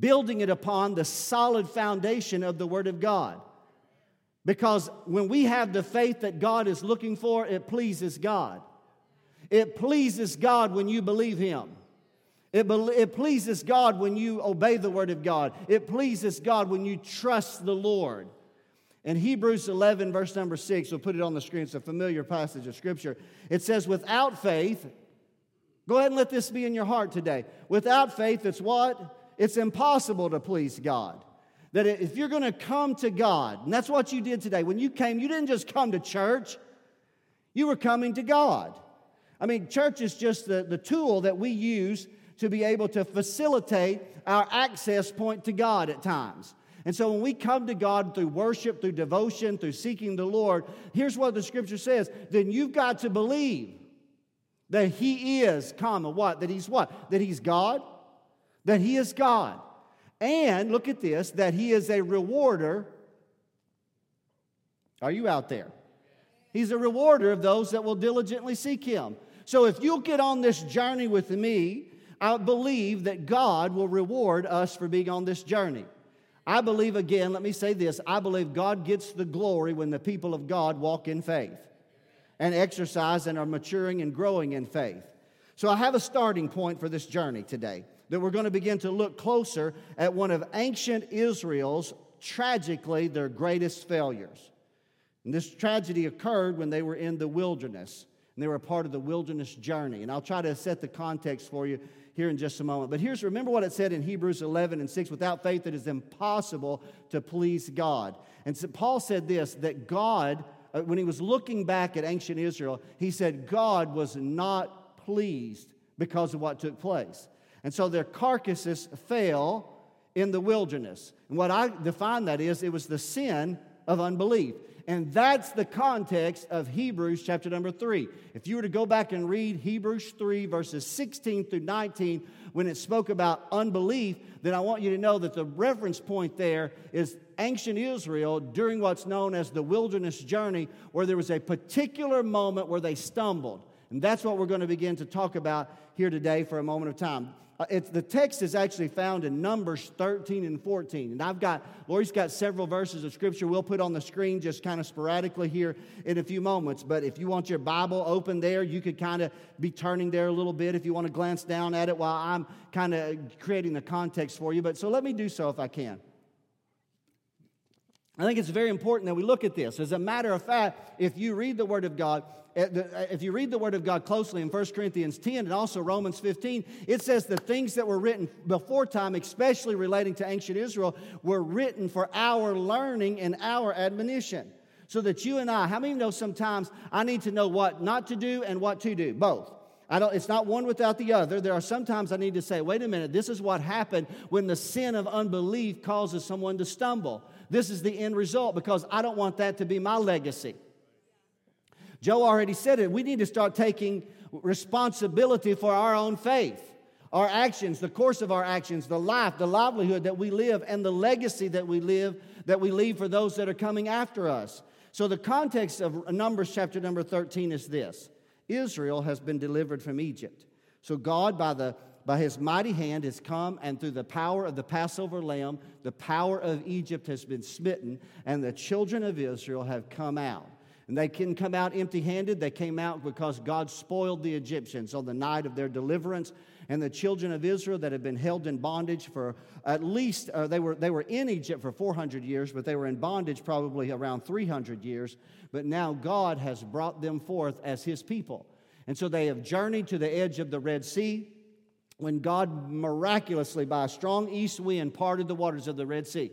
building it upon the solid foundation of the Word of God. Because when we have the faith that God is looking for, it pleases God. It pleases God when you believe Him. It, be- it pleases God when you obey the Word of God. It pleases God when you trust the Lord. In Hebrews 11, verse number 6, we'll put it on the screen. It's a familiar passage of Scripture. It says, Without faith, go ahead and let this be in your heart today. Without faith, it's what? It's impossible to please God. That if you're going to come to God, and that's what you did today, when you came, you didn't just come to church, you were coming to God. I mean, church is just the, the tool that we use to be able to facilitate our access point to God at times. And so when we come to God through worship, through devotion, through seeking the Lord, here's what the scripture says then you've got to believe that He is, comma, what? That He's what? That He's God? That He is God. And look at this, that He is a rewarder. Are you out there? He's a rewarder of those that will diligently seek Him. So if you'll get on this journey with me, I believe that God will reward us for being on this journey. I believe, again, let me say this I believe God gets the glory when the people of God walk in faith and exercise and are maturing and growing in faith. So I have a starting point for this journey today that we're going to begin to look closer at one of ancient Israel's tragically their greatest failures. And this tragedy occurred when they were in the wilderness and they were a part of the wilderness journey. And I'll try to set the context for you here in just a moment. But here's remember what it said in Hebrews 11 and 6 without faith, it is impossible to please God. And so Paul said this that God, uh, when he was looking back at ancient Israel, he said God was not pleased because of what took place. And so their carcasses fell in the wilderness. And what I define that is it was the sin of unbelief. And that's the context of Hebrews chapter number 3. If you were to go back and read Hebrews 3, verses 16 through 19, when it spoke about unbelief, then I want you to know that the reference point there is ancient Israel during what's known as the wilderness journey, where there was a particular moment where they stumbled. And that's what we're going to begin to talk about here today for a moment of time. Uh, the text is actually found in Numbers 13 and 14. And I've got, Lori's got several verses of scripture we'll put on the screen just kind of sporadically here in a few moments. But if you want your Bible open there, you could kind of be turning there a little bit if you want to glance down at it while I'm kind of creating the context for you. But so let me do so if I can. I think it's very important that we look at this. As a matter of fact, if you read the Word of God, eh, eh, if you read the Word of God closely in 1 Corinthians 10 and also Romans 15, it says the things that were written before time, especially relating to ancient Israel, were written for our learning and our admonition. So that you and I, how many know sometimes I need to know what not to do and what to do? Both. I don't, it's not one without the other. There are sometimes I need to say, wait a minute, this is what happened when the sin of unbelief causes someone to stumble. This is the end result because I don't want that to be my legacy. Joe already said it. We need to start taking responsibility for our own faith, our actions, the course of our actions, the life, the livelihood that we live, and the legacy that we live, that we leave for those that are coming after us. So, the context of Numbers chapter number 13 is this Israel has been delivered from Egypt. So, God, by the by his mighty hand has come, and through the power of the Passover lamb, the power of Egypt has been smitten, and the children of Israel have come out. And they didn't come out empty handed. They came out because God spoiled the Egyptians on the night of their deliverance. And the children of Israel that had been held in bondage for at least, uh, they, were, they were in Egypt for 400 years, but they were in bondage probably around 300 years. But now God has brought them forth as his people. And so they have journeyed to the edge of the Red Sea when God miraculously, by a strong east wind, parted the waters of the Red Sea.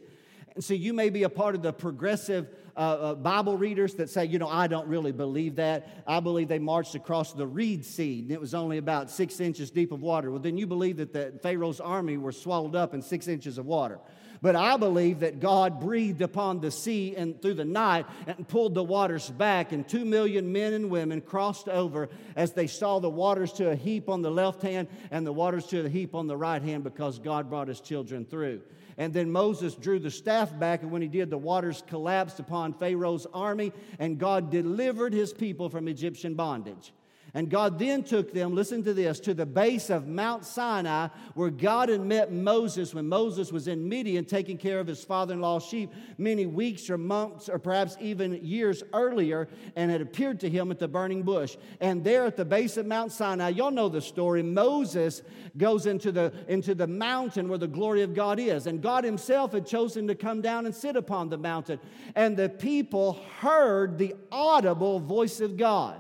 And so you may be a part of the progressive uh, uh, Bible readers that say, you know, I don't really believe that. I believe they marched across the Reed Sea and it was only about six inches deep of water. Well, then you believe that the Pharaoh's army were swallowed up in six inches of water. But I believe that God breathed upon the sea and through the night and pulled the waters back, and two million men and women crossed over as they saw the waters to a heap on the left hand and the waters to a heap on the right hand because God brought his children through. And then Moses drew the staff back, and when he did, the waters collapsed upon Pharaoh's army, and God delivered his people from Egyptian bondage. And God then took them, listen to this, to the base of Mount Sinai, where God had met Moses when Moses was in Midian taking care of his father in law's sheep many weeks or months or perhaps even years earlier, and had appeared to him at the burning bush. And there at the base of Mount Sinai, y'all know the story, Moses goes into the, into the mountain where the glory of God is. And God himself had chosen to come down and sit upon the mountain. And the people heard the audible voice of God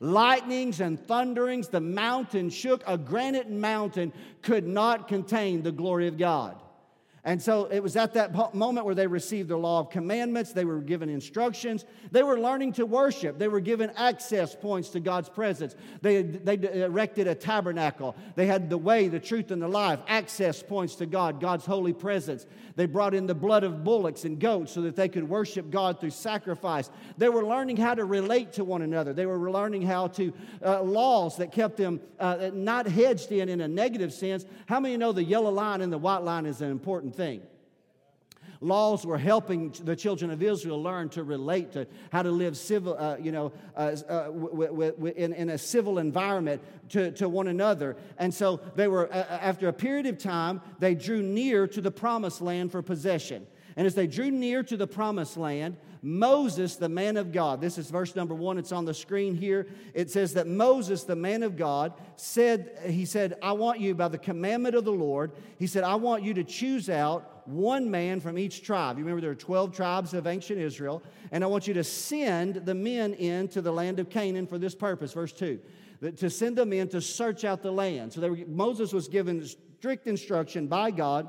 lightnings and thunderings, the mountain shook. A granite mountain could not contain the glory of God. And so it was at that moment where they received the law of commandments. They were given instructions. They were learning to worship. They were given access points to God's presence. They, they erected a tabernacle. They had the way, the truth, and the life, access points to God, God's holy presence. They brought in the blood of bullocks and goats so that they could worship God through sacrifice. They were learning how to relate to one another. They were learning how to, uh, laws that kept them uh, not hedged in in a negative sense. How many know the yellow line and the white line is an important thing? laws were helping the children of Israel learn to relate to how to live civil, uh, you know, uh, uh, w- w- w- in, in, a civil environment to, to one another. And so they were, after a period of time, they drew near to the promised land for possession. And as they drew near to the promised land, Moses, the man of God, this is verse number one, it's on the screen here. It says that Moses, the man of God, said, He said, I want you, by the commandment of the Lord, He said, I want you to choose out one man from each tribe. You remember there are 12 tribes of ancient Israel, and I want you to send the men into the land of Canaan for this purpose. Verse 2 to send them in to search out the land. So were, Moses was given strict instruction by God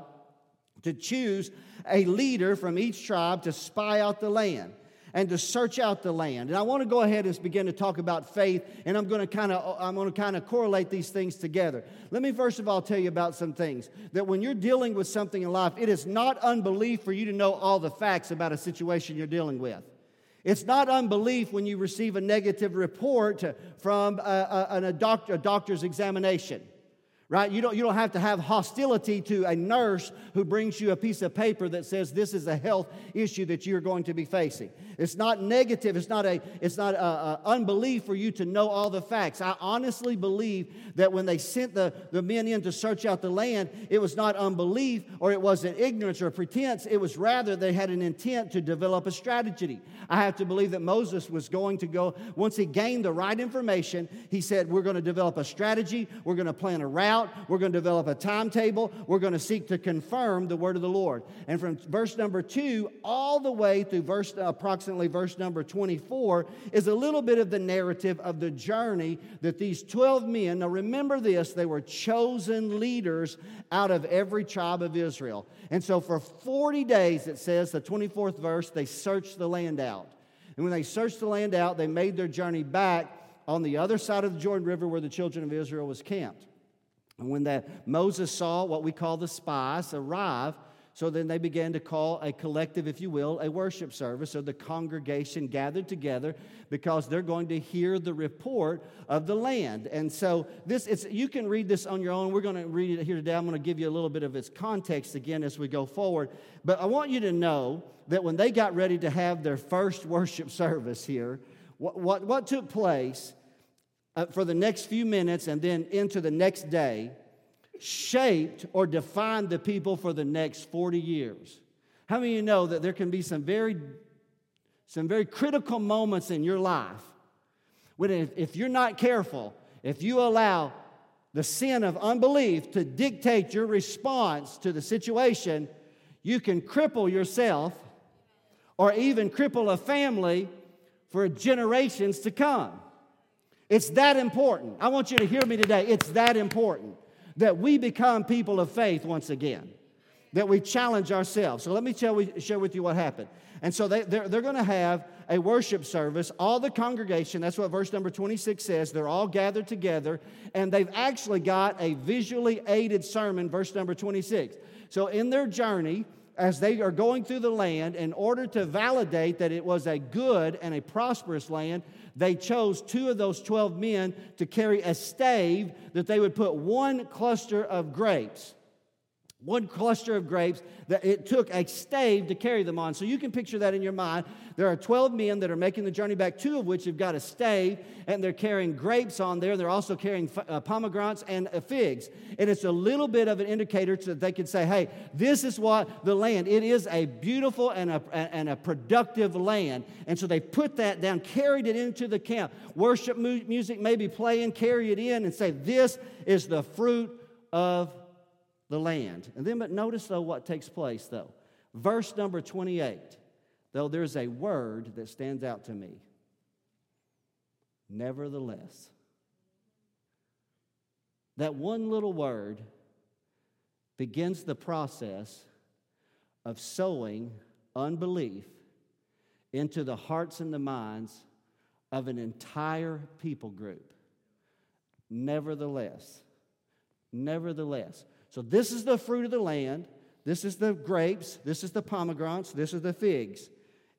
to choose a leader from each tribe to spy out the land and to search out the land. And I want to go ahead and begin to talk about faith, and I'm going to kind of I'm going to kind of correlate these things together. Let me first of all tell you about some things that when you're dealing with something in life, it is not unbelief for you to know all the facts about a situation you're dealing with. It's not unbelief when you receive a negative report from uh, uh, a, a, a, doctor, a doctor's examination right? You don't, you don't have to have hostility to a nurse who brings you a piece of paper that says this is a health issue that you're going to be facing. It's not negative. It's not a, it's not a, a unbelief for you to know all the facts. I honestly believe that when they sent the, the men in to search out the land, it was not unbelief or it wasn't ignorance or pretense. It was rather they had an intent to develop a strategy. I have to believe that Moses was going to go, once he gained the right information, he said, We're going to develop a strategy, we're going to plan a route out. We're going to develop a timetable. We're going to seek to confirm the word of the Lord. And from verse number two all the way through verse approximately verse number 24 is a little bit of the narrative of the journey that these 12 men, now remember this, they were chosen leaders out of every tribe of Israel. And so for 40 days, it says, the 24th verse, they searched the land out. And when they searched the land out, they made their journey back on the other side of the Jordan River where the children of Israel was camped. And when that Moses saw what we call the spies arrive, so then they began to call a collective, if you will, a worship service. So the congregation gathered together because they're going to hear the report of the land. And so this it's you can read this on your own. We're going to read it here today. I'm going to give you a little bit of its context again as we go forward. But I want you to know that when they got ready to have their first worship service here, what, what, what took place uh, for the next few minutes and then into the next day shaped or defined the people for the next 40 years. How many of you know that there can be some very, some very critical moments in your life when if, if you're not careful, if you allow the sin of unbelief to dictate your response to the situation, you can cripple yourself or even cripple a family for generations to come. It's that important. I want you to hear me today. It's that important that we become people of faith once again, that we challenge ourselves. So let me tell, share with you what happened. And so they, they're, they're going to have a worship service. All the congregation, that's what verse number 26 says, they're all gathered together, and they've actually got a visually aided sermon, verse number 26. So in their journey, as they are going through the land, in order to validate that it was a good and a prosperous land, they chose two of those 12 men to carry a stave that they would put one cluster of grapes one cluster of grapes that it took a stave to carry them on. So you can picture that in your mind. There are 12 men that are making the journey back, two of which have got a stave, and they're carrying grapes on there. They're also carrying uh, pomegranates and uh, figs. And it's a little bit of an indicator so that they can say, hey, this is what the land, it is a beautiful and a, and a productive land. And so they put that down, carried it into the camp. Worship mu- music maybe playing, carry it in, and say, this is the fruit of the land. And then, but notice though what takes place though. Verse number 28, though there's a word that stands out to me. Nevertheless. That one little word begins the process of sowing unbelief into the hearts and the minds of an entire people group. Nevertheless, nevertheless. So, this is the fruit of the land. This is the grapes. This is the pomegranates. This is the figs.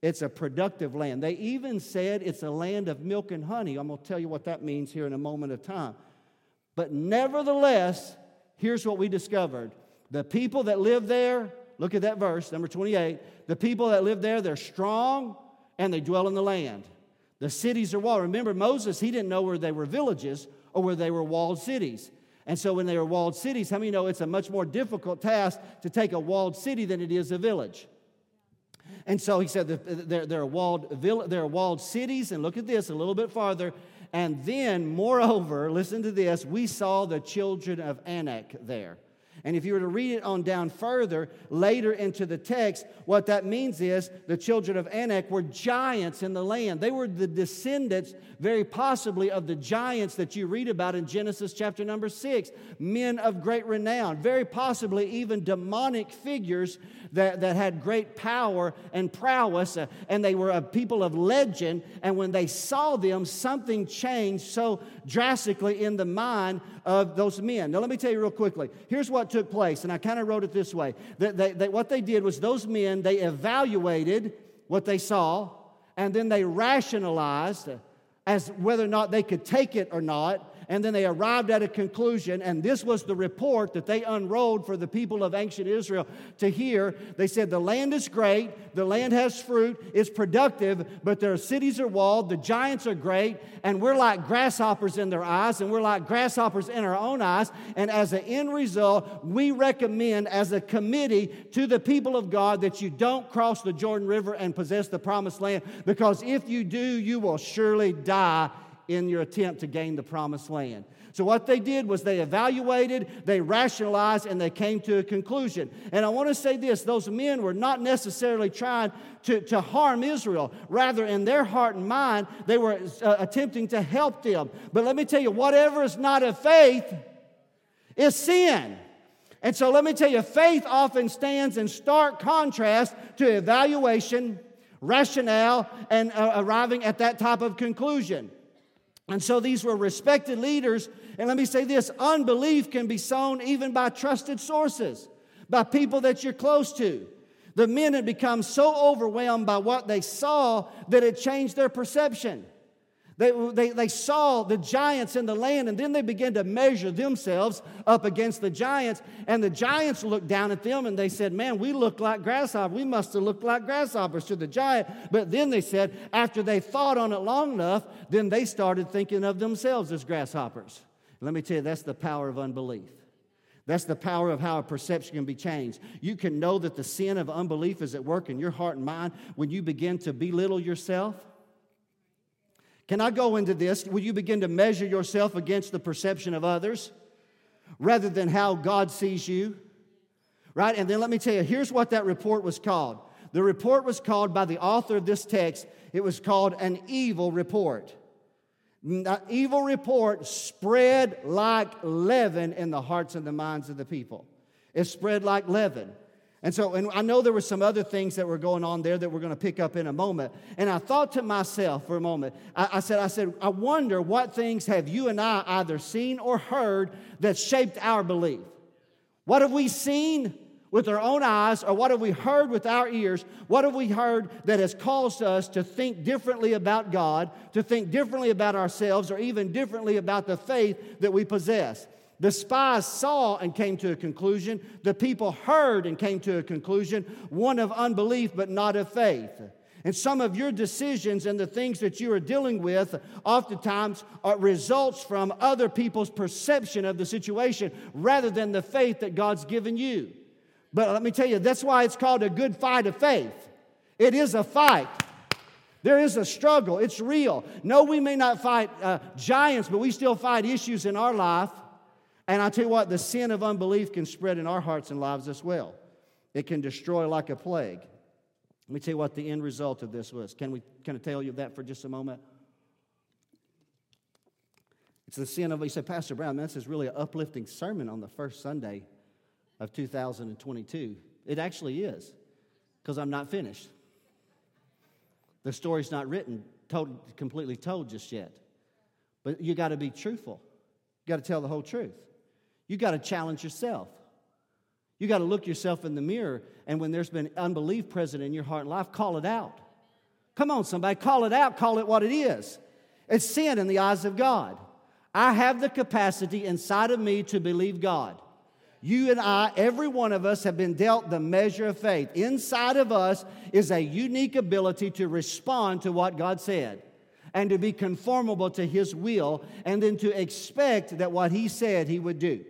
It's a productive land. They even said it's a land of milk and honey. I'm going to tell you what that means here in a moment of time. But nevertheless, here's what we discovered the people that live there, look at that verse, number 28. The people that live there, they're strong and they dwell in the land. The cities are walled. Remember, Moses, he didn't know where they were villages or where they were walled cities. And so when they are walled cities, how many know it's a much more difficult task to take a walled city than it is a village? And so he said there, there, are walled, there are walled cities, and look at this a little bit farther. And then, moreover, listen to this, we saw the children of Anak there. And if you were to read it on down further, later into the text, what that means is the children of Anak were giants in the land. They were the descendants, very possibly, of the giants that you read about in Genesis chapter number six. Men of great renown, very possibly even demonic figures that, that had great power and prowess, uh, and they were a people of legend. And when they saw them, something changed so drastically in the mind of those men. Now, let me tell you real quickly. Here's what took place, and I kind of wrote it this way that, they, what they did was those men, they evaluated what they saw, and then they rationalized as whether or not they could take it or not and then they arrived at a conclusion, and this was the report that they unrolled for the people of ancient Israel to hear. They said, The land is great, the land has fruit, it's productive, but their cities are walled, the giants are great, and we're like grasshoppers in their eyes, and we're like grasshoppers in our own eyes. And as an end result, we recommend as a committee to the people of God that you don't cross the Jordan River and possess the promised land, because if you do, you will surely die in your attempt to gain the promised land. So, what they did was they evaluated, they rationalized, and they came to a conclusion. And I want to say this those men were not necessarily trying to, to harm Israel. Rather, in their heart and mind, they were uh, attempting to help them. But let me tell you, whatever is not of faith is sin. And so, let me tell you, faith often stands in stark contrast to evaluation, rationale, and uh, arriving at that type of conclusion. And so these were respected leaders. And let me say this unbelief can be sown even by trusted sources, by people that you're close to. The men had become so overwhelmed by what they saw that it changed their perception. They, they, they saw the giants in the land, and then they began to measure themselves up against the giants. And the giants looked down at them and they said, Man, we look like grasshoppers. We must have looked like grasshoppers to the giant. But then they said, after they thought on it long enough, then they started thinking of themselves as grasshoppers. Let me tell you, that's the power of unbelief. That's the power of how a perception can be changed. You can know that the sin of unbelief is at work in your heart and mind when you begin to belittle yourself can I go into this? Will you begin to measure yourself against the perception of others rather than how God sees you? Right? And then let me tell you, here's what that report was called. The report was called by the author of this text, it was called an evil report. An evil report spread like leaven in the hearts and the minds of the people. It spread like leaven. And so, and I know there were some other things that were going on there that we're going to pick up in a moment. And I thought to myself for a moment, I, I, said, I said, I wonder what things have you and I either seen or heard that shaped our belief? What have we seen with our own eyes, or what have we heard with our ears? What have we heard that has caused us to think differently about God, to think differently about ourselves, or even differently about the faith that we possess? The spies saw and came to a conclusion. The people heard and came to a conclusion, one of unbelief, but not of faith. And some of your decisions and the things that you are dealing with oftentimes are results from other people's perception of the situation rather than the faith that God's given you. But let me tell you, that's why it's called a good fight of faith. It is a fight. There is a struggle. It's real. No, we may not fight uh, giants, but we still fight issues in our life and I tell you what, the sin of unbelief can spread in our hearts and lives as well. It can destroy like a plague. Let me tell you what the end result of this was. Can, we, can I tell you that for just a moment? It's the sin of, you say, Pastor Brown, this is really an uplifting sermon on the first Sunday of 2022. It actually is, because I'm not finished. The story's not written, told, completely told just yet. But you got to be truthful. You got to tell the whole truth. You got to challenge yourself. You got to look yourself in the mirror, and when there's been unbelief present in your heart and life, call it out. Come on, somebody, call it out, call it what it is. It's sin in the eyes of God. I have the capacity inside of me to believe God. You and I, every one of us, have been dealt the measure of faith. Inside of us is a unique ability to respond to what God said and to be conformable to His will, and then to expect that what He said He would do.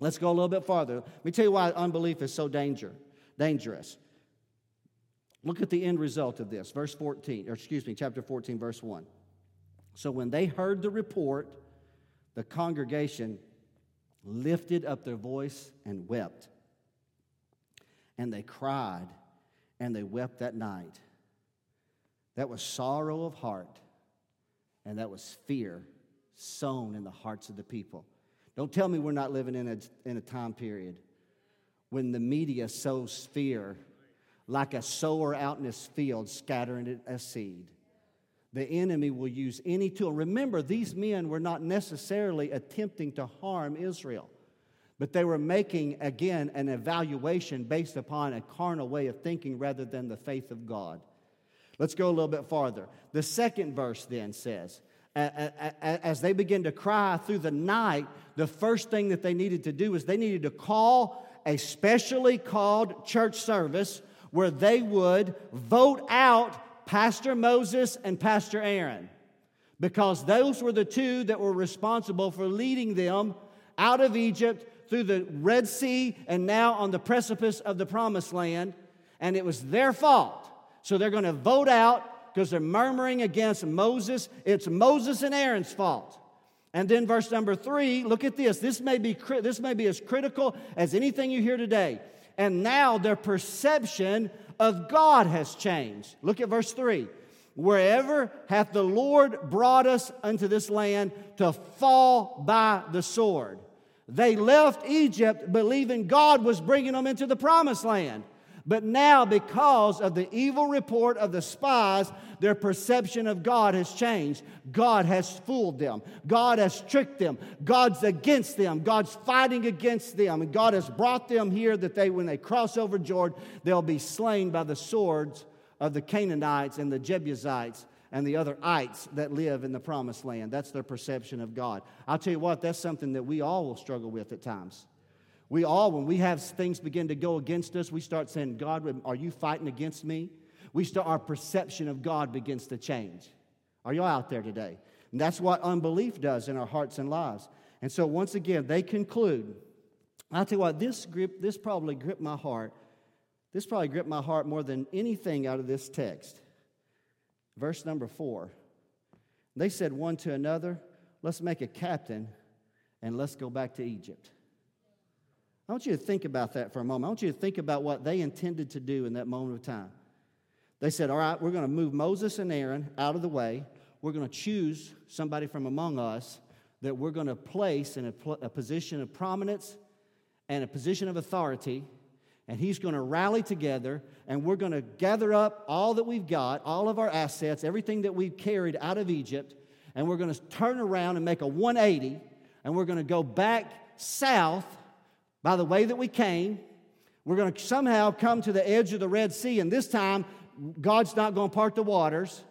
Let's go a little bit farther. Let me tell you why unbelief is so danger, dangerous. Look at the end result of this, verse 14, or excuse me, chapter 14, verse 1. So when they heard the report, the congregation lifted up their voice and wept. And they cried and they wept that night. That was sorrow of heart, and that was fear sown in the hearts of the people. Don't tell me we're not living in a, in a time period when the media sows fear like a sower out in his field scattering a seed. The enemy will use any tool. Remember, these men were not necessarily attempting to harm Israel, but they were making, again, an evaluation based upon a carnal way of thinking rather than the faith of God. Let's go a little bit farther. The second verse then says, as they begin to cry through the night, the first thing that they needed to do is they needed to call a specially called church service where they would vote out Pastor Moses and Pastor Aaron because those were the two that were responsible for leading them out of Egypt through the Red Sea and now on the precipice of the promised land. And it was their fault. So they're going to vote out because they're murmuring against Moses. It's Moses and Aaron's fault. And then verse number three, look at this. This may be, this may be as critical as anything you hear today. And now their perception of God has changed. Look at verse three. Wherever hath the Lord brought us unto this land to fall by the sword. They left Egypt believing God was bringing them into the promised land. But now, because of the evil report of the spies, their perception of God has changed. God has fooled them. God has tricked them. God's against them. God's fighting against them. And God has brought them here that they, when they cross over Jordan, they'll be slain by the swords of the Canaanites and the Jebusites and the other ites that live in the promised land. That's their perception of God. I'll tell you what, that's something that we all will struggle with at times. We all, when we have things begin to go against us, we start saying, God, are you fighting against me? We start, our perception of God begins to change. Are y'all out there today? And that's what unbelief does in our hearts and lives. And so, once again, they conclude. I'll tell you what, this grip, this probably gripped my heart. This probably gripped my heart more than anything out of this text. Verse number four. They said one to another, Let's make a captain and let's go back to Egypt. I want you to think about that for a moment. I want you to think about what they intended to do in that moment of time. They said, All right, we're going to move Moses and Aaron out of the way. We're going to choose somebody from among us that we're going to place in a, a position of prominence and a position of authority. And he's going to rally together, and we're going to gather up all that we've got, all of our assets, everything that we've carried out of Egypt, and we're going to turn around and make a 180, and we're going to go back south by the way that we came. We're going to somehow come to the edge of the Red Sea, and this time, God's not going to part the waters.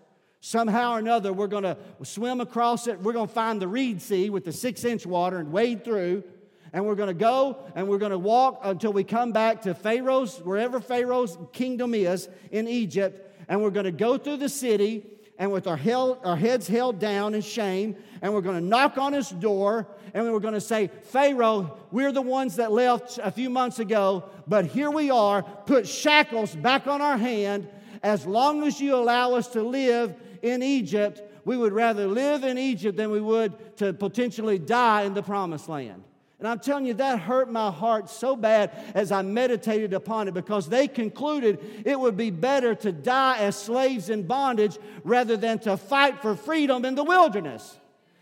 Somehow or another, we're going to swim across it. We're going to find the Reed Sea with the six inch water and wade through. And we're going to go and we're going to walk until we come back to Pharaoh's, wherever Pharaoh's kingdom is in Egypt. And we're going to go through the city and with our, held, our heads held down in shame. And we're going to knock on his door and we're going to say, Pharaoh, we're the ones that left a few months ago, but here we are. Put shackles back on our hand. As long as you allow us to live in Egypt, we would rather live in Egypt than we would to potentially die in the promised land. And I'm telling you, that hurt my heart so bad as I meditated upon it because they concluded it would be better to die as slaves in bondage rather than to fight for freedom in the wilderness.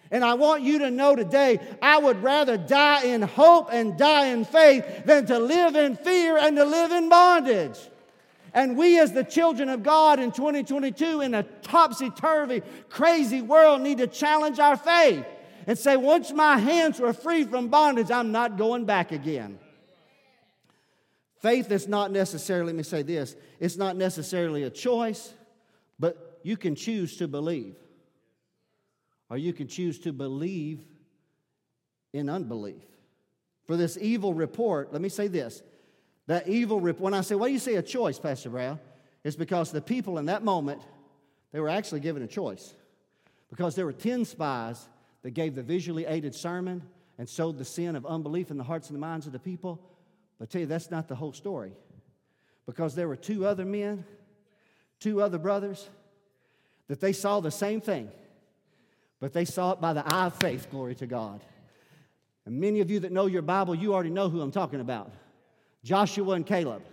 And I want you to know today, I would rather die in hope and die in faith than to live in fear and to live in bondage. And we, as the children of God in 2022, in a topsy turvy, crazy world, need to challenge our faith and say, once my hands were free from bondage, I'm not going back again. Faith is not necessarily, let me say this, it's not necessarily a choice, but you can choose to believe. Or you can choose to believe in unbelief. For this evil report, let me say this that evil report, when I say, why do you say a choice, Pastor Brown? It's because the people in that moment, they were actually given a choice. Because there were 10 spies that gave the visually aided sermon and sowed the sin of unbelief in the hearts and the minds of the people. But I tell you, that's not the whole story. Because there were two other men, two other brothers, that they saw the same thing, but they saw it by the eye of faith, glory to God. And many of you that know your Bible, you already know who I'm talking about Joshua and Caleb.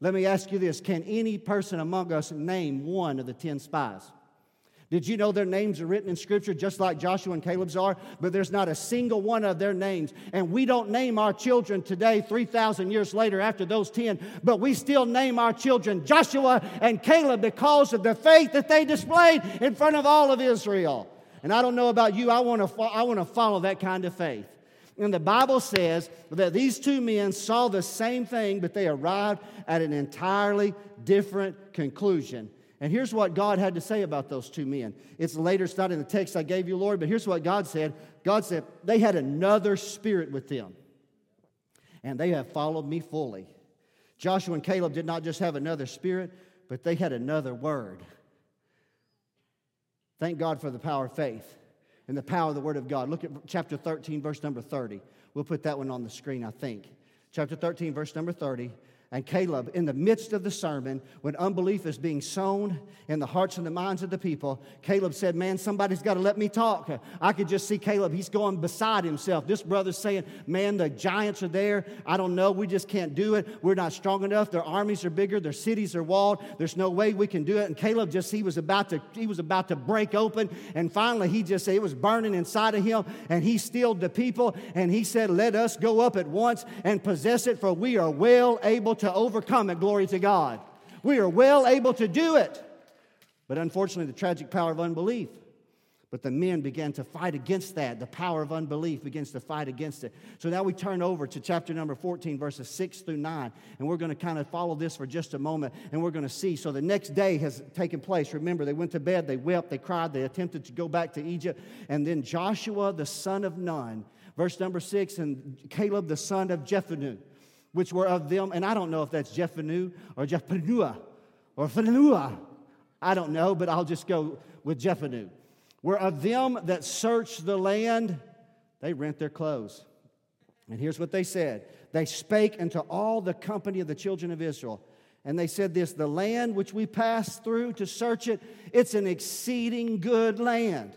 Let me ask you this Can any person among us name one of the 10 spies? Did you know their names are written in Scripture just like Joshua and Caleb's are? But there's not a single one of their names. And we don't name our children today, 3,000 years later after those 10, but we still name our children Joshua and Caleb because of the faith that they displayed in front of all of Israel. And I don't know about you, I want to, I want to follow that kind of faith. And the Bible says that these two men saw the same thing, but they arrived at an entirely different conclusion. And here's what God had to say about those two men. It's later, it's not in the text I gave you, Lord, but here's what God said God said, they had another spirit with them, and they have followed me fully. Joshua and Caleb did not just have another spirit, but they had another word. Thank God for the power of faith and the power of the Word of God. Look at chapter 13, verse number 30. We'll put that one on the screen, I think. Chapter 13, verse number 30 and Caleb, in the midst of the sermon, when unbelief is being sown in the hearts and the minds of the people, Caleb said, Man, somebody's got to let me talk. I could just see Caleb, he's going beside himself. This brother's saying, Man, the giants are there. I don't know. We just can't do it. We're not strong enough. Their armies are bigger, their cities are walled. There's no way we can do it. And Caleb just, he was about to, he was about to break open. And finally, he just it was burning inside of him. And he stilled the people. And he said, Let us go up at once and possess it, for we are well able to overcome it. Glory to God. We are well able to do it. But unfortunately, the tragic power of unbelief. But the men began to fight against that. The power of unbelief begins to fight against it. So now we turn over to chapter number 14, verses 6 through 9. And we're going to kind of follow this for just a moment. And we're going to see. So the next day has taken place. Remember, they went to bed, they wept, they cried, they attempted to go back to Egypt. And then Joshua, the son of Nun, verse number 6, and Caleb, the son of Jephunneh which were of them, and I don't know if that's Jephanu or Jephanua or Phanua. I don't know, but I'll just go with Jephanu. Were of them that searched the land, they rent their clothes. And here's what they said They spake unto all the company of the children of Israel. And they said this the land which we passed through to search it, it's an exceeding good land.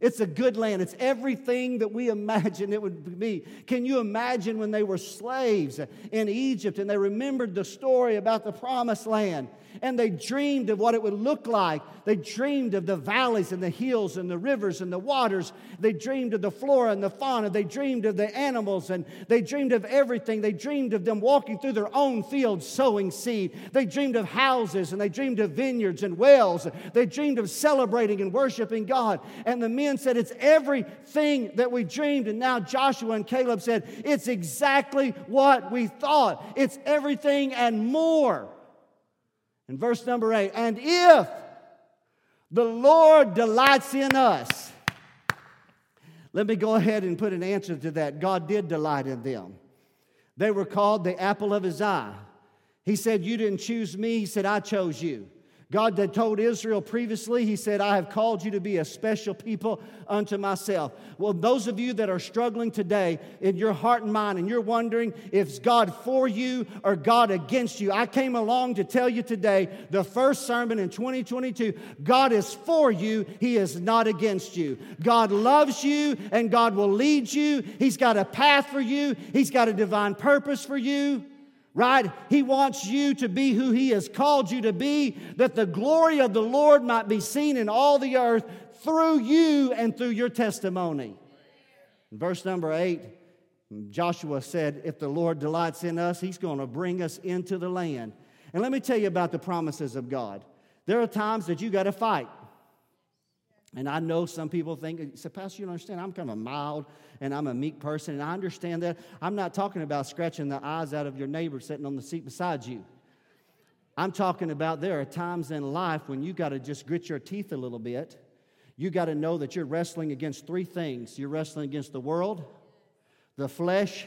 It's a good land. It's everything that we imagine it would be. Can you imagine when they were slaves in Egypt and they remembered the story about the promised land? And they dreamed of what it would look like. They dreamed of the valleys and the hills and the rivers and the waters. They dreamed of the flora and the fauna. They dreamed of the animals and they dreamed of everything. They dreamed of them walking through their own fields sowing seed. They dreamed of houses and they dreamed of vineyards and wells. They dreamed of celebrating and worshiping God. And the men said, It's everything that we dreamed. And now Joshua and Caleb said, It's exactly what we thought. It's everything and more. In verse number eight, and if The Lord delights in us. Let me go ahead and put an answer to that. God did delight in them. They were called the apple of his eye. He said, You didn't choose me. He said, I chose you. God had told Israel previously, He said, I have called you to be a special people unto myself. Well, those of you that are struggling today in your heart and mind, and you're wondering if God for you or God against you, I came along to tell you today the first sermon in 2022 God is for you, He is not against you. God loves you, and God will lead you. He's got a path for you, He's got a divine purpose for you right? He wants you to be who He has called you to be, that the glory of the Lord might be seen in all the earth through you and through your testimony. In verse number eight, Joshua said, If the Lord delights in us, He's going to bring us into the land. And let me tell you about the promises of God. There are times that you got to fight. And I know some people think, say, Pastor, you don't understand. I'm kind of a mild and I'm a meek person, and I understand that. I'm not talking about scratching the eyes out of your neighbor sitting on the seat beside you. I'm talking about there are times in life when you got to just grit your teeth a little bit. You got to know that you're wrestling against three things you're wrestling against the world, the flesh,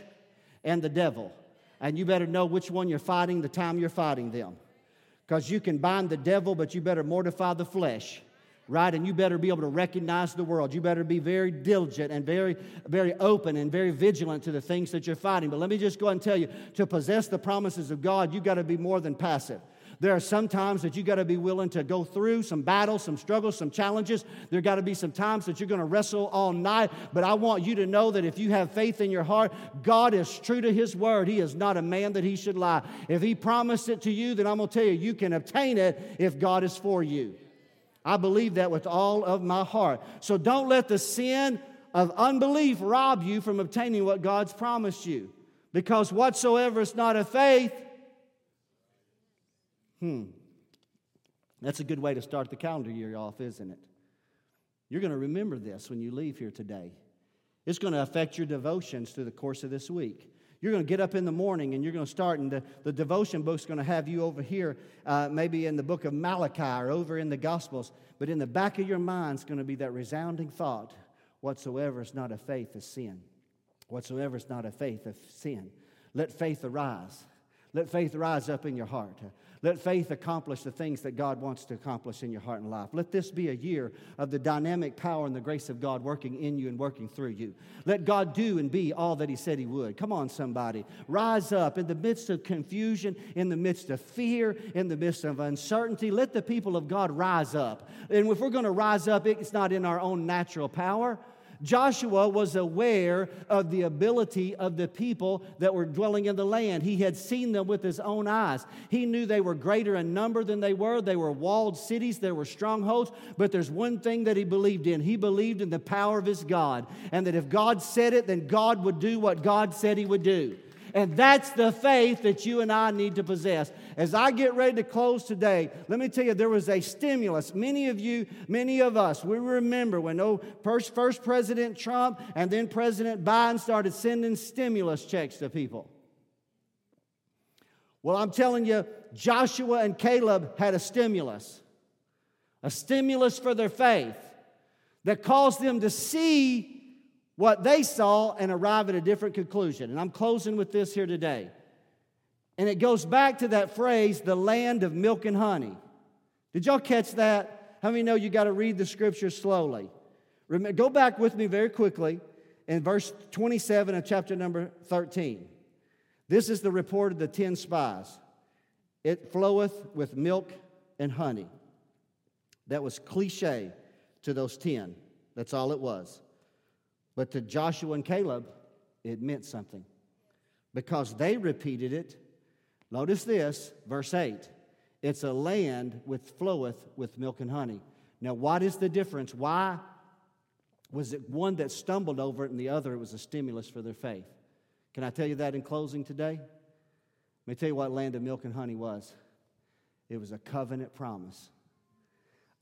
and the devil. And you better know which one you're fighting the time you're fighting them. Because you can bind the devil, but you better mortify the flesh right? And you better be able to recognize the world. You better be very diligent and very, very open and very vigilant to the things that you're fighting. But let me just go and tell you to possess the promises of God, you've got to be more than passive. There are some times that you got to be willing to go through some battles, some struggles, some challenges. There got to be some times that you're going to wrestle all night. But I want you to know that if you have faith in your heart, God is true to His word. He is not a man that He should lie. If He promised it to you, then I'm going to tell you, you can obtain it if God is for you. I believe that with all of my heart. So don't let the sin of unbelief rob you from obtaining what God's promised you. Because whatsoever is not of faith, hmm, that's a good way to start the calendar year off, isn't it? You're going to remember this when you leave here today. It's going to affect your devotions through the course of this week. You're going to get up in the morning and you're going to start, and the, the devotion book's going to have you over here, uh, maybe in the book of Malachi or over in the Gospels. But in the back of your mind is going to be that resounding thought whatsoever is not of faith is sin. Whatsoever is not of faith is sin. Let faith arise. Let faith rise up in your heart. Let faith accomplish the things that God wants to accomplish in your heart and life. Let this be a year of the dynamic power and the grace of God working in you and working through you. Let God do and be all that He said He would. Come on, somebody. Rise up in the midst of confusion, in the midst of fear, in the midst of uncertainty. Let the people of God rise up. And if we're going to rise up, it's not in our own natural power. Joshua was aware of the ability of the people that were dwelling in the land. He had seen them with his own eyes. He knew they were greater in number than they were. They were walled cities, there were strongholds. But there's one thing that he believed in he believed in the power of his God. And that if God said it, then God would do what God said he would do. And that's the faith that you and I need to possess. As I get ready to close today, let me tell you, there was a stimulus. Many of you, many of us, we remember when oh, first, first President Trump and then President Biden started sending stimulus checks to people. Well, I'm telling you, Joshua and Caleb had a stimulus, a stimulus for their faith that caused them to see what they saw and arrive at a different conclusion. And I'm closing with this here today. And it goes back to that phrase, the land of milk and honey. Did y'all catch that? How many know you got to read the scripture slowly? Remember, go back with me very quickly in verse 27 of chapter number 13. This is the report of the 10 spies. It floweth with milk and honey. That was cliche to those 10. That's all it was. But to Joshua and Caleb, it meant something because they repeated it. Notice this, verse 8 it's a land which floweth with milk and honey. Now, what is the difference? Why was it one that stumbled over it and the other it was a stimulus for their faith? Can I tell you that in closing today? Let me tell you what land of milk and honey was. It was a covenant promise.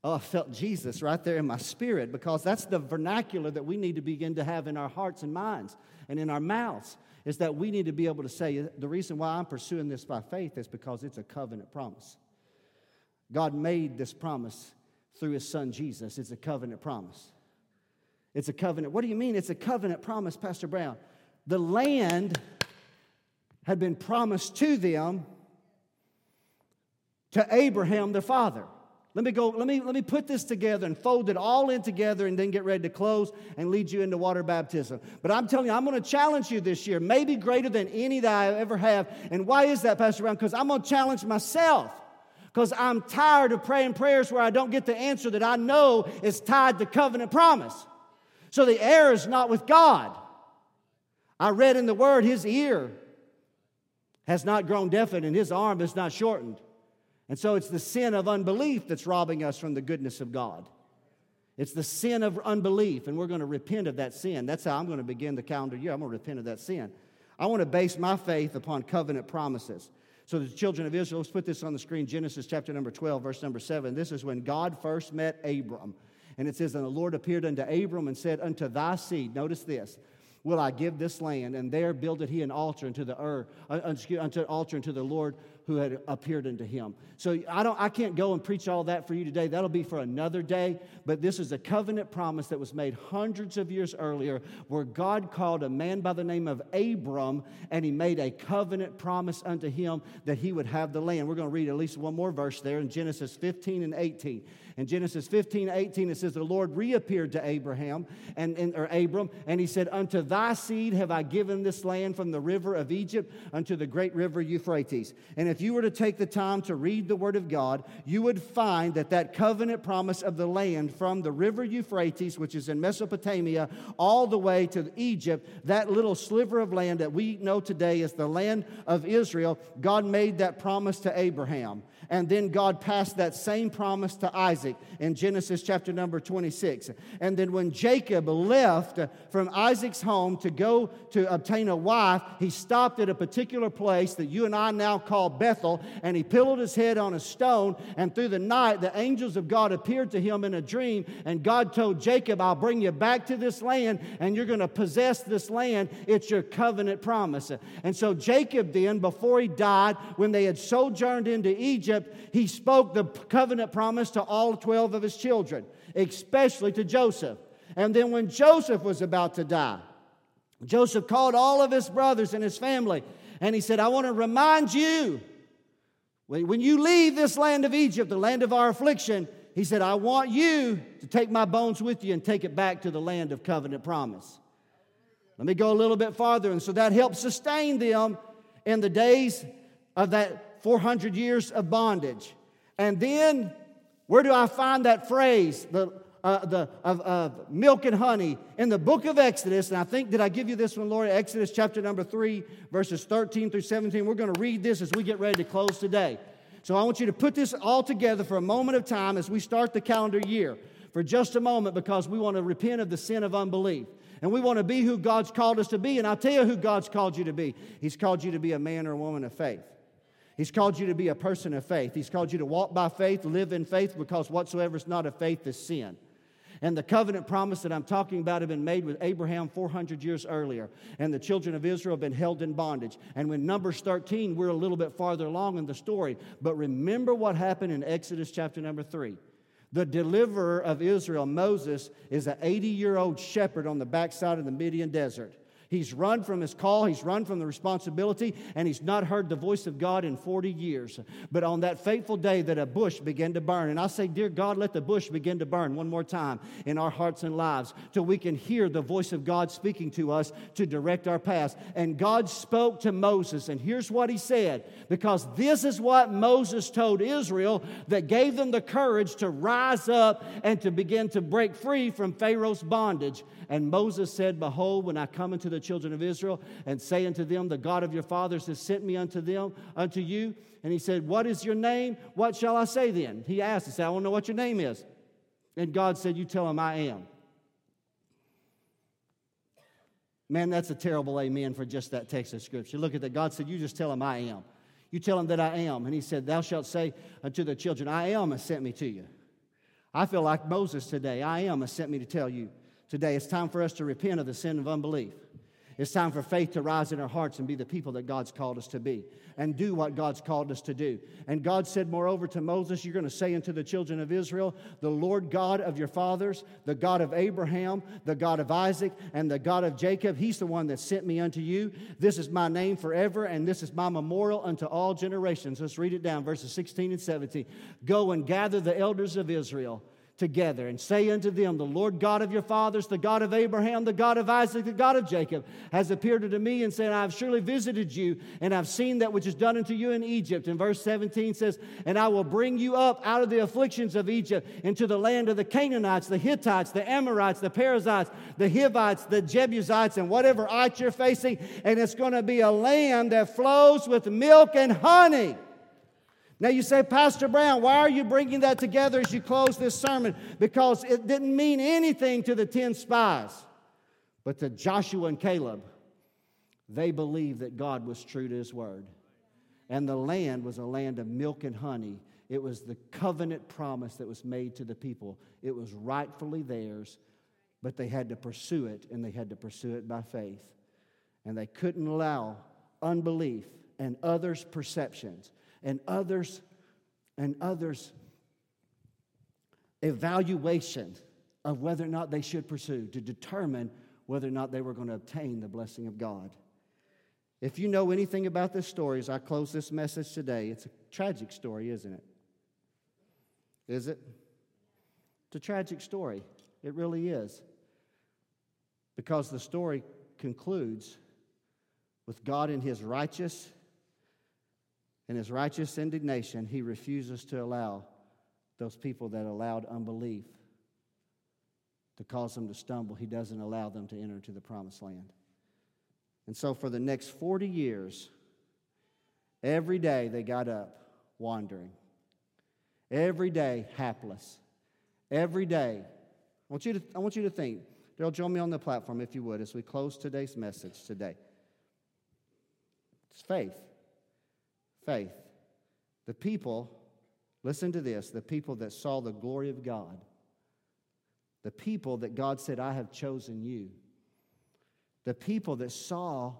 Oh, I felt Jesus right there in my spirit because that's the vernacular that we need to begin to have in our hearts and minds and in our mouths. Is that we need to be able to say, the reason why I'm pursuing this by faith is because it's a covenant promise. God made this promise through his son Jesus. It's a covenant promise. It's a covenant. What do you mean it's a covenant promise, Pastor Brown? The land had been promised to them to Abraham, their father. Let me go, let me, let me put this together and fold it all in together and then get ready to close and lead you into water baptism. But I'm telling you, I'm going to challenge you this year, maybe greater than any that I ever have. And why is that, Pastor Brown? Because I'm going to challenge myself. Because I'm tired of praying prayers where I don't get the answer that I know is tied to covenant promise. So the error is not with God. I read in the Word, His ear has not grown deafened and His arm is not shortened. And so it's the sin of unbelief that's robbing us from the goodness of God. It's the sin of unbelief, and we're going to repent of that sin. That's how I'm going to begin the calendar year. I'm going to repent of that sin. I want to base my faith upon covenant promises. So the children of Israel, let's put this on the screen Genesis chapter number 12, verse number 7. This is when God first met Abram. And it says, And the Lord appeared unto Abram and said, Unto thy seed, notice this, will I give this land, and there builded he an altar unto the earth, uh, unto altar unto the Lord who had appeared unto him. So I don't I can't go and preach all that for you today. That'll be for another day, but this is a covenant promise that was made hundreds of years earlier where God called a man by the name of Abram and he made a covenant promise unto him that he would have the land. We're going to read at least one more verse there in Genesis 15 and 18. In Genesis 15, 18, it says, The Lord reappeared to Abraham and, and or Abram, and he said, Unto thy seed have I given this land from the river of Egypt unto the great river Euphrates. And if you were to take the time to read the word of God, you would find that that covenant promise of the land from the river Euphrates, which is in Mesopotamia, all the way to Egypt, that little sliver of land that we know today as the land of Israel, God made that promise to Abraham. And then God passed that same promise to Isaac in Genesis chapter number 26. And then when Jacob left from Isaac's home to go to obtain a wife, he stopped at a particular place that you and I now call Bethel, and he pillowed his head on a stone. And through the night, the angels of God appeared to him in a dream. And God told Jacob, I'll bring you back to this land, and you're going to possess this land. It's your covenant promise. And so Jacob, then, before he died, when they had sojourned into Egypt, Egypt, he spoke the covenant promise to all 12 of his children, especially to Joseph. And then when Joseph was about to die, Joseph called all of his brothers and his family, and he said, I want to remind you, when you leave this land of Egypt, the land of our affliction, he said, I want you to take my bones with you and take it back to the land of covenant promise. Let me go a little bit farther. And so that helped sustain them in the days of that 400 years of bondage. And then, where do I find that phrase, the, uh, the, of, of milk and honey, in the book of Exodus? And I think, did I give you this one, Lord? Exodus chapter number 3, verses 13 through 17. We're going to read this as we get ready to close today. So I want you to put this all together for a moment of time as we start the calendar year for just a moment because we want to repent of the sin of unbelief. And we want to be who God's called us to be. And I'll tell you who God's called you to be. He's called you to be a man or a woman of faith. He's called you to be a person of faith. He's called you to walk by faith, live in faith, because whatsoever is not of faith is sin. And the covenant promise that I'm talking about had been made with Abraham 400 years earlier. And the children of Israel have been held in bondage. And when Numbers 13, we're a little bit farther along in the story. But remember what happened in Exodus chapter number 3. The deliverer of Israel, Moses, is an 80 year old shepherd on the backside of the Midian desert. He's run from his call, he's run from the responsibility, and he's not heard the voice of God in 40 years. But on that fateful day that a bush began to burn, and I say, Dear God, let the bush begin to burn one more time in our hearts and lives till we can hear the voice of God speaking to us to direct our paths. And God spoke to Moses, and here's what he said because this is what Moses told Israel that gave them the courage to rise up and to begin to break free from Pharaoh's bondage. And Moses said, Behold, when I come into the children of Israel and say unto them, The God of your fathers has sent me unto them, unto you. And he said, What is your name? What shall I say then? He asked, He said, I want to know what your name is. And God said, You tell him I am. Man, that's a terrible amen for just that text of scripture. Look at that. God said, You just tell him I am. You tell him that I am. And he said, Thou shalt say unto the children, I am has sent me to you. I feel like Moses today. I am has sent me to tell you today. It's time for us to repent of the sin of unbelief. It's time for faith to rise in our hearts and be the people that God's called us to be and do what God's called us to do. And God said, moreover, to Moses, You're going to say unto the children of Israel, The Lord God of your fathers, the God of Abraham, the God of Isaac, and the God of Jacob, He's the one that sent me unto you. This is my name forever, and this is my memorial unto all generations. Let's read it down, verses 16 and 17. Go and gather the elders of Israel together and say unto them, The Lord God of your fathers, the God of Abraham, the God of Isaac, the God of Jacob, has appeared unto me and said, I have surely visited you, and I've seen that which is done unto you in Egypt. And verse 17 says, And I will bring you up out of the afflictions of Egypt into the land of the Canaanites, the Hittites, the Amorites, the Perizzites, the Hivites, the Jebusites, and whatever ite you're facing. And it's going to be a land that flows with milk and honey. Now you say, Pastor Brown, why are you bringing that together as you close this sermon? Because it didn't mean anything to the 10 spies. But to Joshua and Caleb, they believed that God was true to his word. And the land was a land of milk and honey. It was the covenant promise that was made to the people. It was rightfully theirs, but they had to pursue it, and they had to pursue it by faith. And they couldn't allow unbelief and others' perceptions and others and others evaluation of whether or not they should pursue to determine whether or not they were going to obtain the blessing of God. If you know anything about this story, as I close this message today, it's a tragic story, isn't it? Is it? It's a tragic story. It really is. Because the story concludes with God in his righteous in his righteous indignation, he refuses to allow those people that allowed unbelief to cause them to stumble. He doesn't allow them to enter into the promised land. And so, for the next 40 years, every day they got up wandering. Every day, hapless. Every day. I want you to, I want you to think. Daryl, join me on the platform if you would as we close today's message today. It's faith faith. The people, listen to this, the people that saw the glory of God, the people that God said, I have chosen you, the people that saw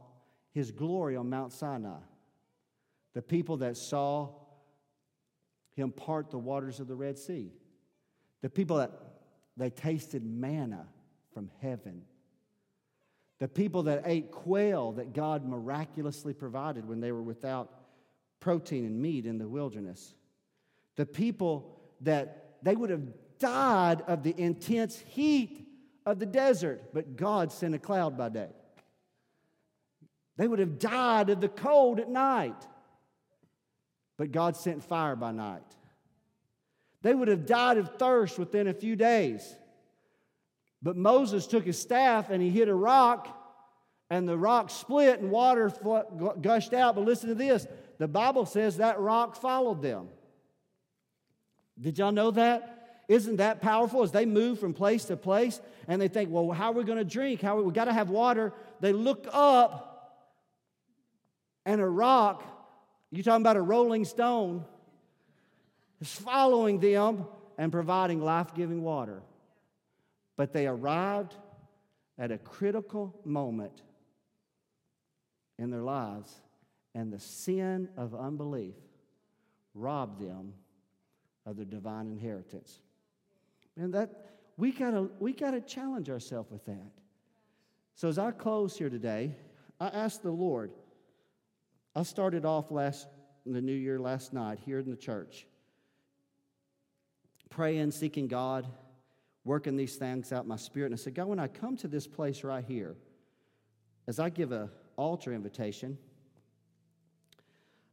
his glory on Mount Sinai, the people that saw him part the waters of the Red Sea, the people that they tasted manna from heaven. The people that ate quail that God miraculously provided when they were without protein and meat in the wilderness. The people that they would have died of the intense heat of the desert, but God sent a cloud by day. They would have died of the cold at night, but God sent fire by night. They would have died of thirst within a few days. But Moses took his staff and he hit a rock, and the rock split and water gushed out. But listen to this the Bible says that rock followed them. Did y'all know that? Isn't that powerful? As they move from place to place and they think, well, how are we going to drink? How we, we got to have water. They look up and a rock, you're talking about a rolling stone, is following them and providing life giving water. But they arrived at a critical moment in their lives and the sin of unbelief robbed them of their divine inheritance. And that we gotta we gotta challenge ourselves with that. So as I close here today, I asked the Lord. I started off last the new year last night here in the church, praying, seeking God, working these things out my spirit. And I said, God, when I come to this place right here, as I give a altar invitation,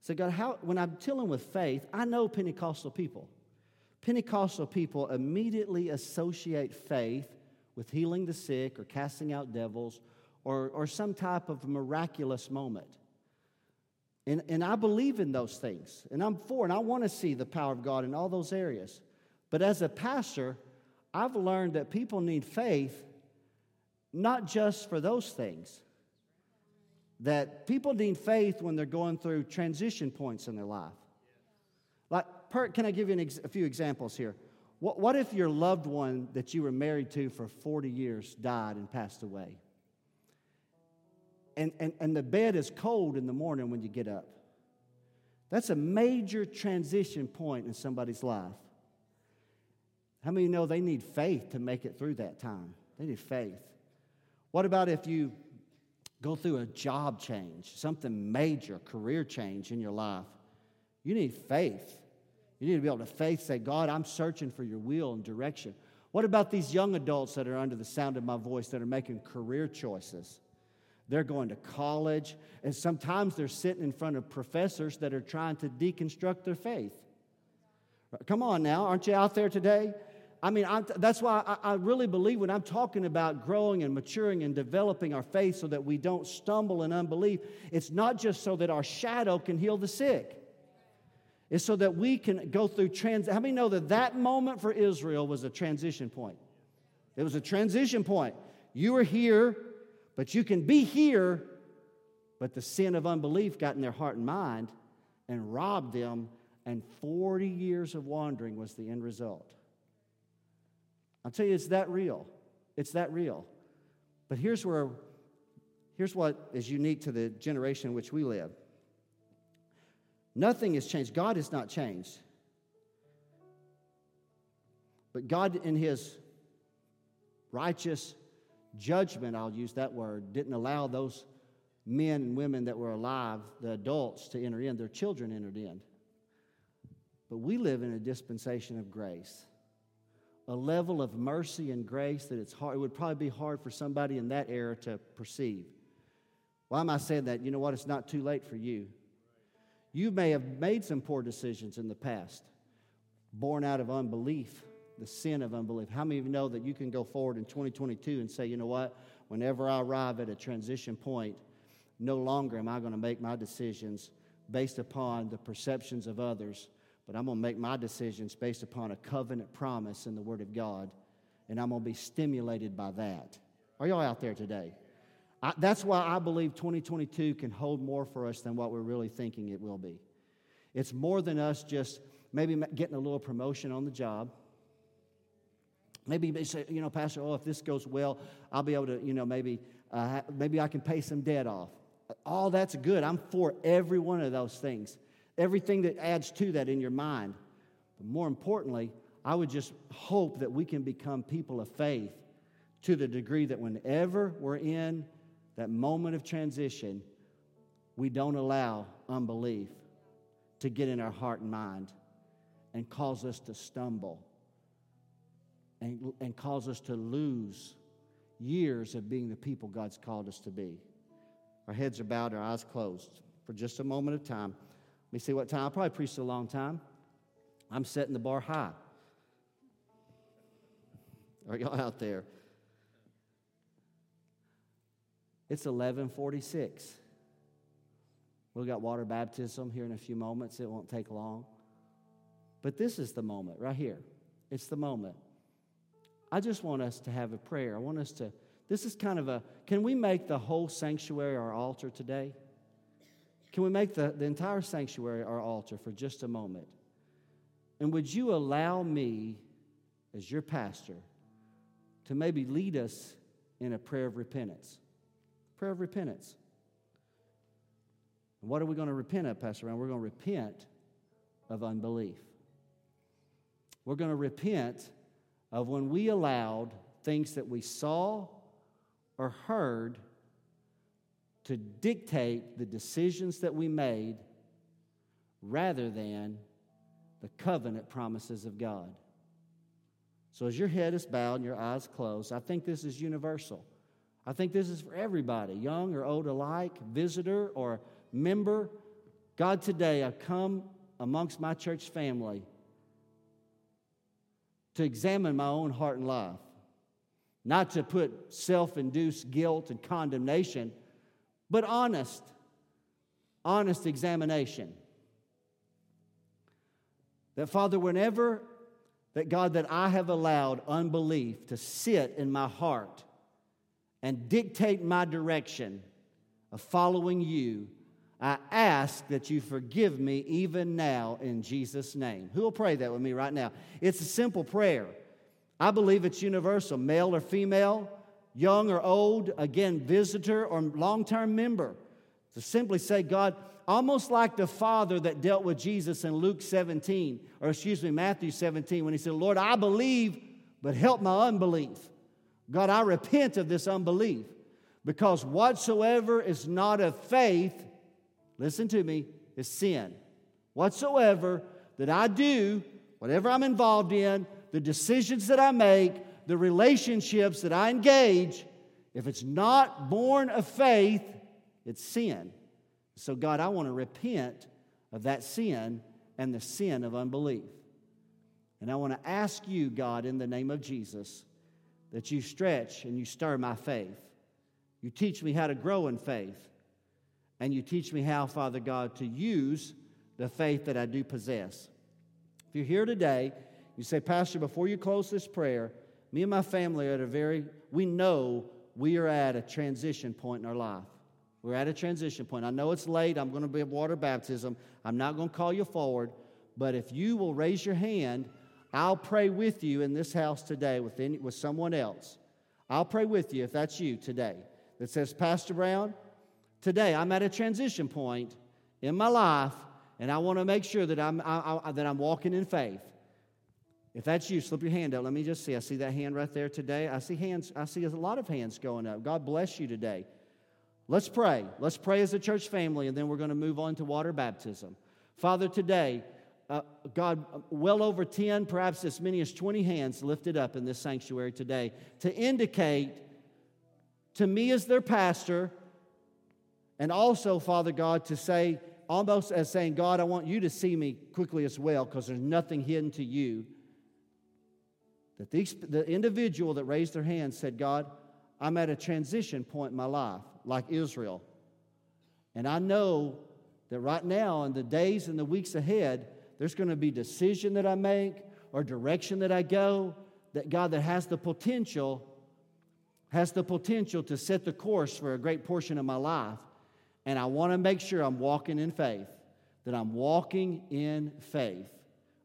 so, God, how, when I'm dealing with faith, I know Pentecostal people. Pentecostal people immediately associate faith with healing the sick or casting out devils or, or some type of miraculous moment. And, and I believe in those things, and I'm for, and I want to see the power of God in all those areas. But as a pastor, I've learned that people need faith not just for those things that people need faith when they're going through transition points in their life. Like, per, can I give you ex- a few examples here? What, what if your loved one that you were married to for 40 years died and passed away? and, and, and the bed is cold in the morning when you get up. That's a major transition point in somebody's life. How many know they need faith to make it through that time? They need faith. What about if you go through a job change, something major, career change in your life? You need faith. You need to be able to faith say, God, I'm searching for your will and direction. What about these young adults that are under the sound of my voice that are making career choices? They're going to college, and sometimes they're sitting in front of professors that are trying to deconstruct their faith. Come on now, aren't you out there today? I mean, I'm, that's why I, I really believe when I'm talking about growing and maturing and developing our faith so that we don't stumble in unbelief, it's not just so that our shadow can heal the sick. It's so that we can go through trans. How many know that that moment for Israel was a transition point? It was a transition point. You were here, but you can be here, but the sin of unbelief got in their heart and mind and robbed them, and 40 years of wandering was the end result. I'll tell you, it's that real. It's that real. But here's where, here's what is unique to the generation in which we live. Nothing has changed. God has not changed. But God, in His righteous judgment, I'll use that word, didn't allow those men and women that were alive, the adults, to enter in. Their children entered in. But we live in a dispensation of grace, a level of mercy and grace that it's hard, it would probably be hard for somebody in that era to perceive. Why am I saying that? You know what? It's not too late for you. You may have made some poor decisions in the past, born out of unbelief, the sin of unbelief. How many of you know that you can go forward in 2022 and say, you know what? Whenever I arrive at a transition point, no longer am I going to make my decisions based upon the perceptions of others, but I'm going to make my decisions based upon a covenant promise in the Word of God, and I'm going to be stimulated by that. Are y'all out there today? I, that's why I believe 2022 can hold more for us than what we're really thinking it will be. It's more than us just maybe getting a little promotion on the job. Maybe they say, you know, Pastor, oh, if this goes well, I'll be able to, you know, maybe, uh, maybe I can pay some debt off. All that's good. I'm for every one of those things. Everything that adds to that in your mind. But more importantly, I would just hope that we can become people of faith to the degree that whenever we're in that moment of transition, we don't allow unbelief to get in our heart and mind and cause us to stumble and, and cause us to lose years of being the people God's called us to be. Our heads are bowed, our eyes closed for just a moment of time. Let me see what time. I probably preached a long time. I'm setting the bar high. Are y'all out there? It's 1146. We've got water baptism here in a few moments. It won't take long. But this is the moment right here. It's the moment. I just want us to have a prayer. I want us to, this is kind of a, can we make the whole sanctuary our altar today? Can we make the, the entire sanctuary our altar for just a moment? And would you allow me, as your pastor, to maybe lead us in a prayer of repentance? Prayer of repentance. And what are we going to repent of, Pastor Brown? We're going to repent of unbelief. We're going to repent of when we allowed things that we saw or heard to dictate the decisions that we made rather than the covenant promises of God. So, as your head is bowed and your eyes closed, I think this is universal. I think this is for everybody, young or old alike, visitor or member. God, today I come amongst my church family to examine my own heart and life, not to put self induced guilt and condemnation, but honest, honest examination. That, Father, whenever that God, that I have allowed unbelief to sit in my heart, and dictate my direction of following you, I ask that you forgive me even now in Jesus' name. Who will pray that with me right now? It's a simple prayer. I believe it's universal, male or female, young or old, again, visitor or long term member, to simply say, God, almost like the father that dealt with Jesus in Luke 17, or excuse me, Matthew 17, when he said, Lord, I believe, but help my unbelief. God, I repent of this unbelief because whatsoever is not of faith, listen to me, is sin. Whatsoever that I do, whatever I'm involved in, the decisions that I make, the relationships that I engage, if it's not born of faith, it's sin. So, God, I want to repent of that sin and the sin of unbelief. And I want to ask you, God, in the name of Jesus, that you stretch and you stir my faith. You teach me how to grow in faith. And you teach me how, Father God, to use the faith that I do possess. If you're here today, you say, Pastor, before you close this prayer, me and my family are at a very, we know we are at a transition point in our life. We're at a transition point. I know it's late. I'm going to be at water baptism. I'm not going to call you forward. But if you will raise your hand, I'll pray with you in this house today with, any, with someone else. I'll pray with you if that's you today that says, Pastor Brown, today I'm at a transition point in my life and I want to make sure that I'm, I, I, that I'm walking in faith. If that's you, slip your hand up. Let me just see. I see that hand right there today. I see hands. I see a lot of hands going up. God bless you today. Let's pray. Let's pray as a church family, and then we're going to move on to water baptism. Father, today, uh, God, well over 10, perhaps as many as 20 hands lifted up in this sanctuary today to indicate to me as their pastor, and also, Father God, to say, almost as saying, God, I want you to see me quickly as well because there's nothing hidden to you. That the, the individual that raised their hand said, God, I'm at a transition point in my life, like Israel. And I know that right now, in the days and the weeks ahead, there's going to be decision that I make or direction that I go that God that has the potential has the potential to set the course for a great portion of my life and I want to make sure I'm walking in faith, that I'm walking in faith.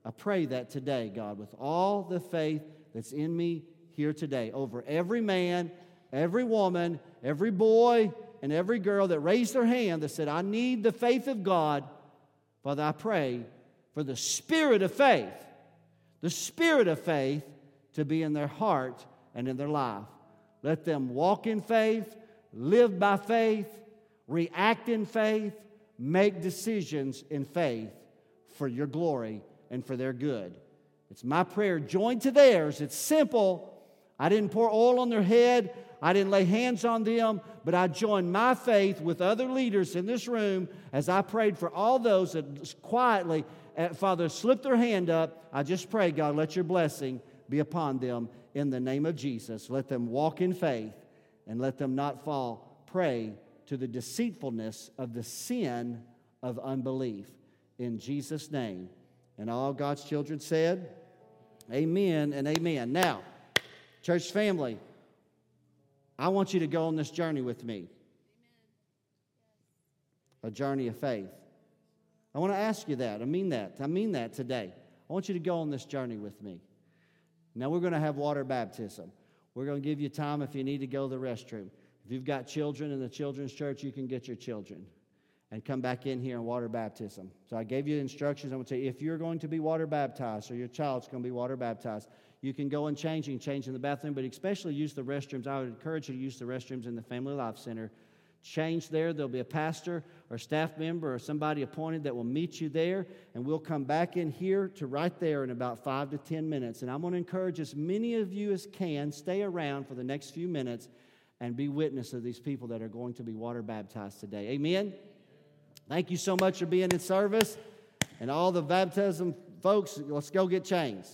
I pray that today, God, with all the faith that's in me here today, over every man, every woman, every boy, and every girl that raised their hand that said, I need the faith of God. Father, I pray for the spirit of faith, the spirit of faith to be in their heart and in their life. Let them walk in faith, live by faith, react in faith, make decisions in faith for your glory and for their good. It's my prayer joined to theirs. It's simple. I didn't pour oil on their head. I didn't lay hands on them, but I joined my faith with other leaders in this room as I prayed for all those that quietly, uh, Father, slipped their hand up. I just pray, God, let your blessing be upon them in the name of Jesus. Let them walk in faith and let them not fall prey to the deceitfulness of the sin of unbelief. In Jesus' name. And all God's children said, Amen and amen. Now, church family, I want you to go on this journey with me a journey of faith. I want to ask you that. I mean that. I mean that today. I want you to go on this journey with me. Now, we're going to have water baptism. We're going to give you time if you need to go to the restroom. If you've got children in the children's church, you can get your children and come back in here and water baptism. So I gave you instructions. Going to say if you're going to be water baptized or your child's going to be water baptized, you can go and change and change in the bathroom, but especially use the restrooms. I would encourage you to use the restrooms in the Family Life Center. Change there. There'll be a pastor or staff member or somebody appointed that will meet you there, and we'll come back in here to right there in about five to ten minutes. And I'm going to encourage as many of you as can stay around for the next few minutes and be witness of these people that are going to be water baptized today. Amen. Thank you so much for being in service. And all the baptism folks, let's go get changed.